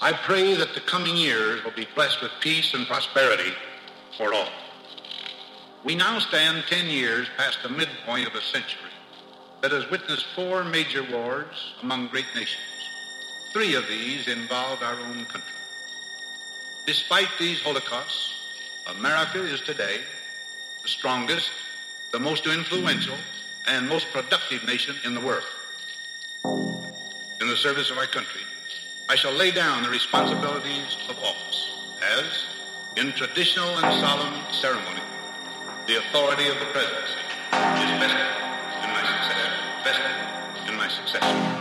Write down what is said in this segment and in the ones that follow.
I pray that the coming years will be blessed with peace and prosperity for all. We now stand 10 years past the midpoint of a century that has witnessed four major wars among great nations. Three of these involved our own country. Despite these holocausts, America is today the strongest, the most influential, and most productive nation in the world. In the service of our country, I shall lay down the responsibilities of office as, in traditional and solemn ceremony, the authority of the presidency is vested in my successor. Vested in my successor.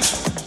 Challenge.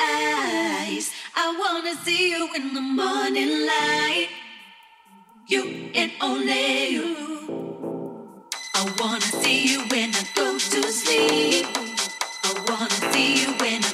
eyes. I wanna see you in the morning light. You and only you. I wanna see you when I go to sleep. I wanna see you when I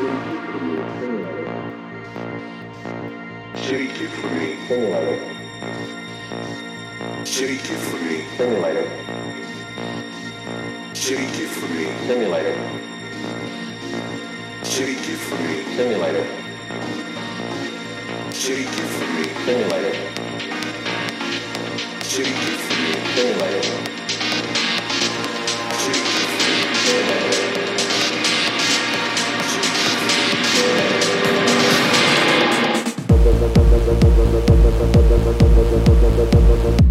Shake it for me. Shake it for me. Simulator. Shake it for me. Simulator. Shake it for me. Simulator. Shake it for me. Simulator. Shake it for me. Simulator. Shake it for me. Simulator. Thank you.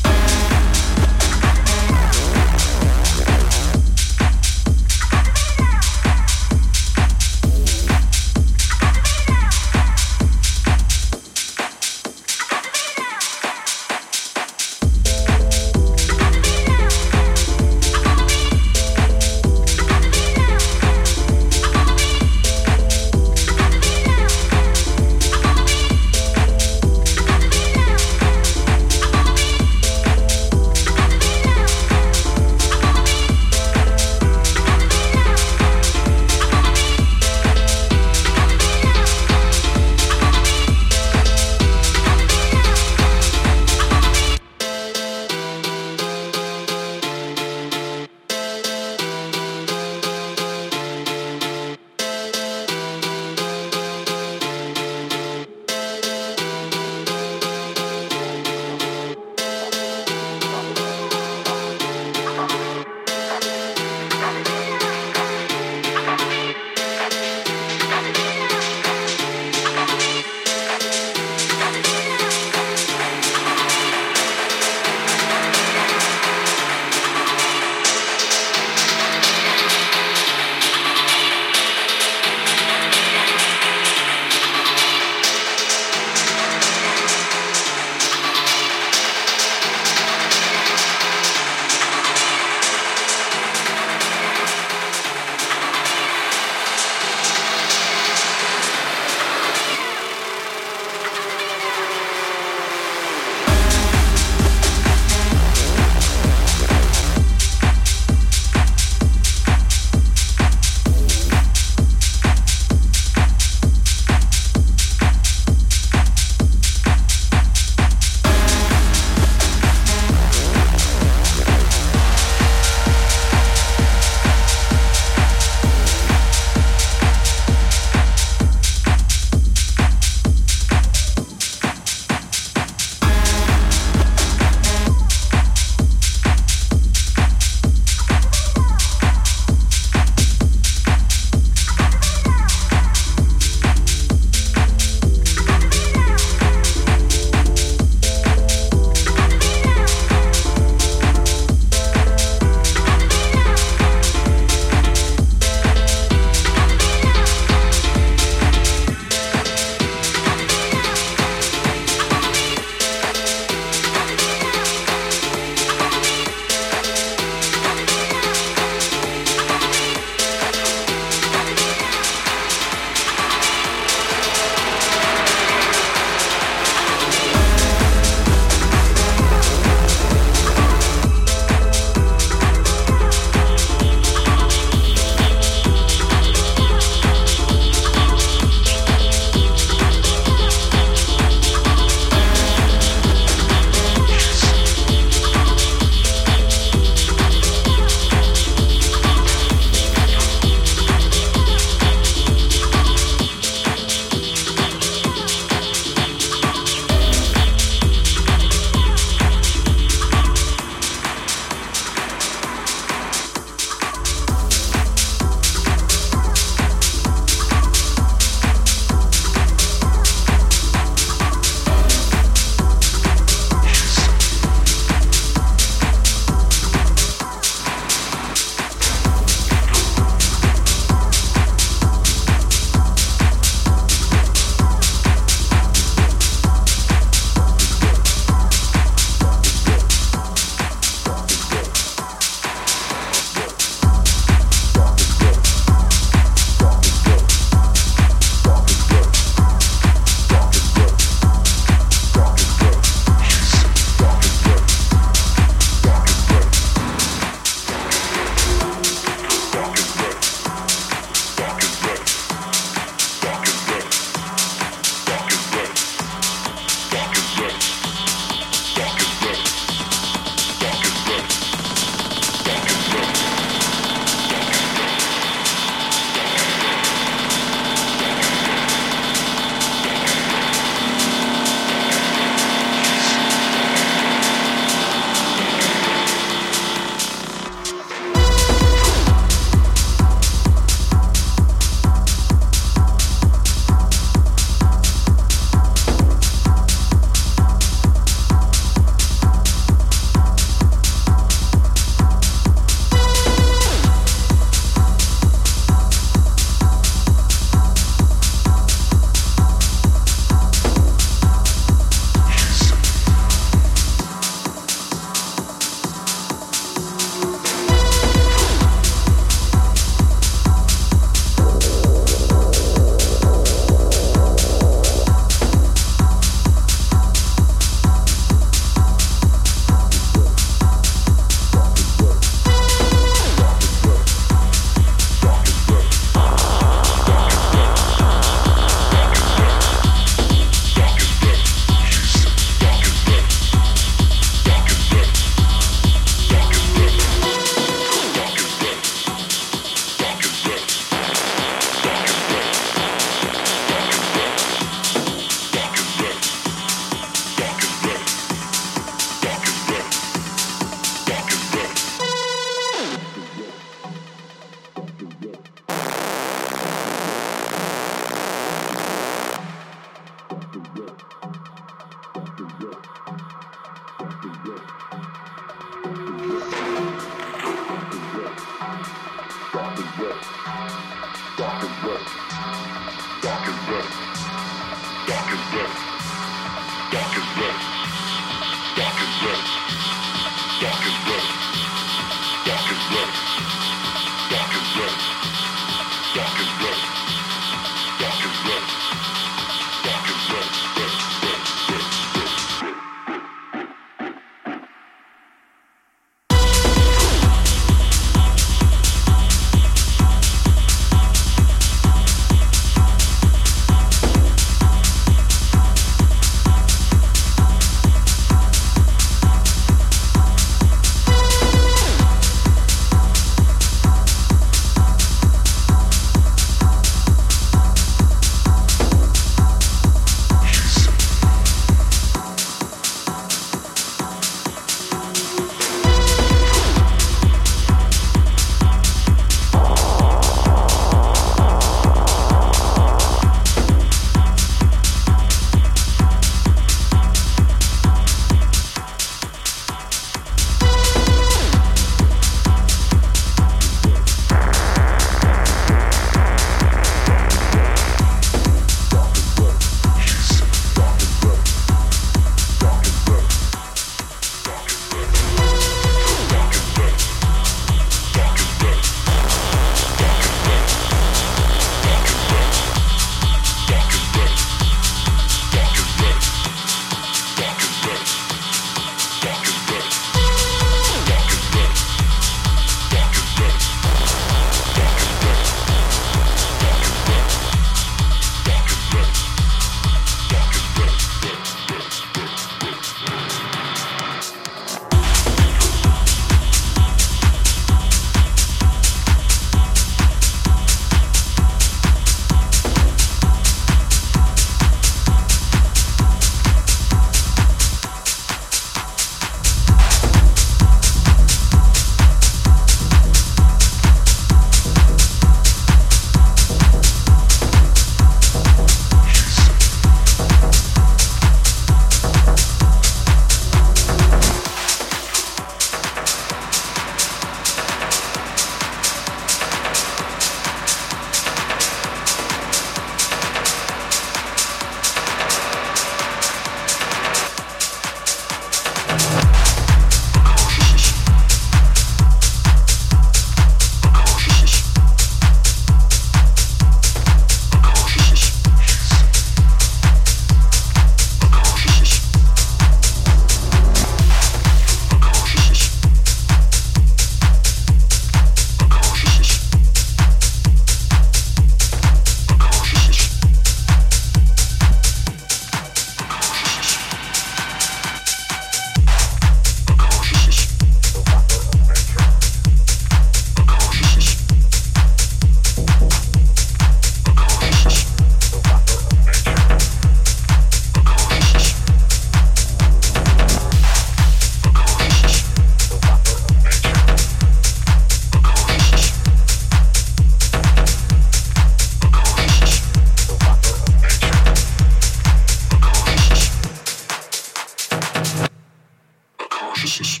consciousness.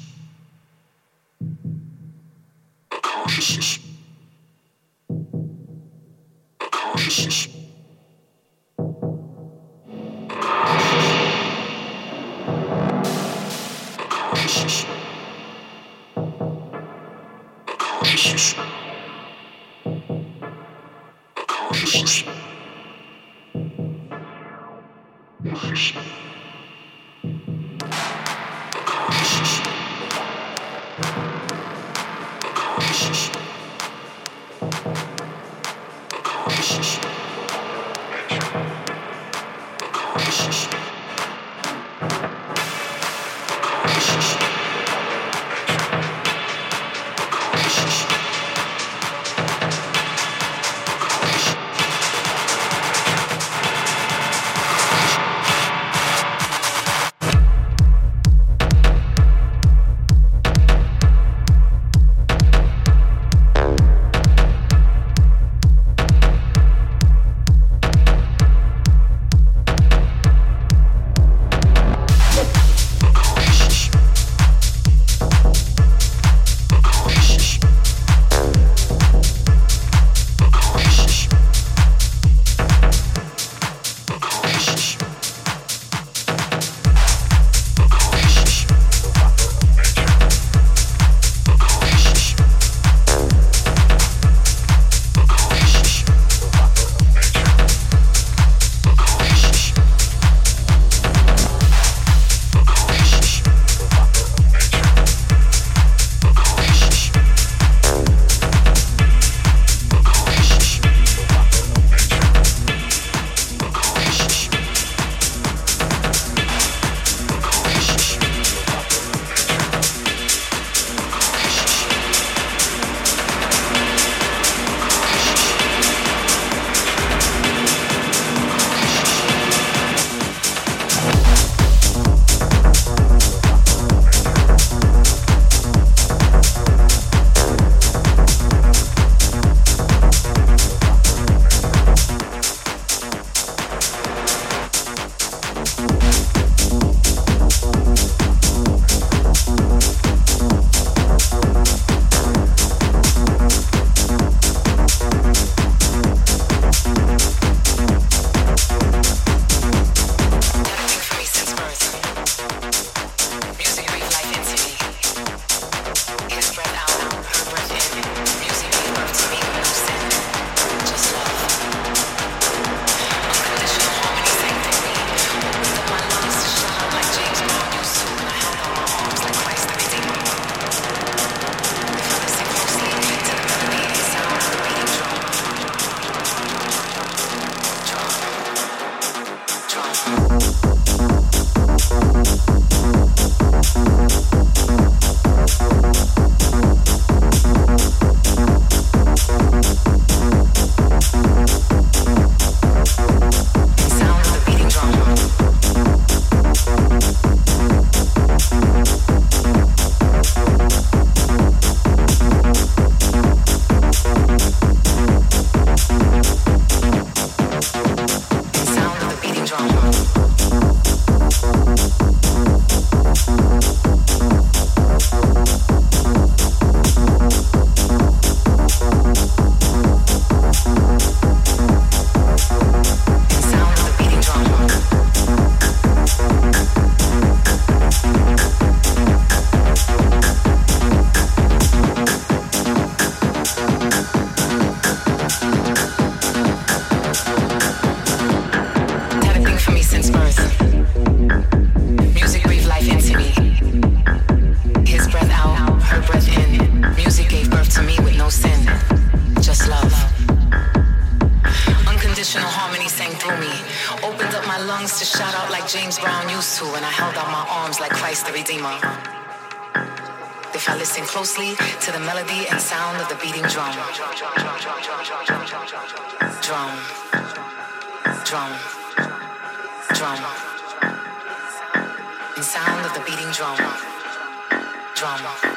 Consciousness.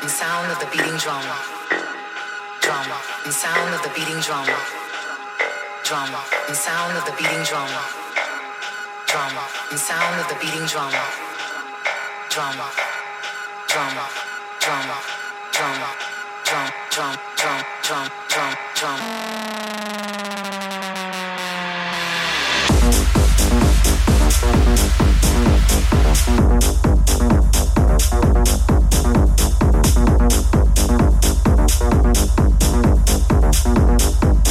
and sound of the beating drum. Drum and sound of the beating drum. Drum and sound of the beating drum. Drum and sound of the beating drum. Drum, drum, drum, drum, drum, drum, drum, drum, drum, drum. Thank you.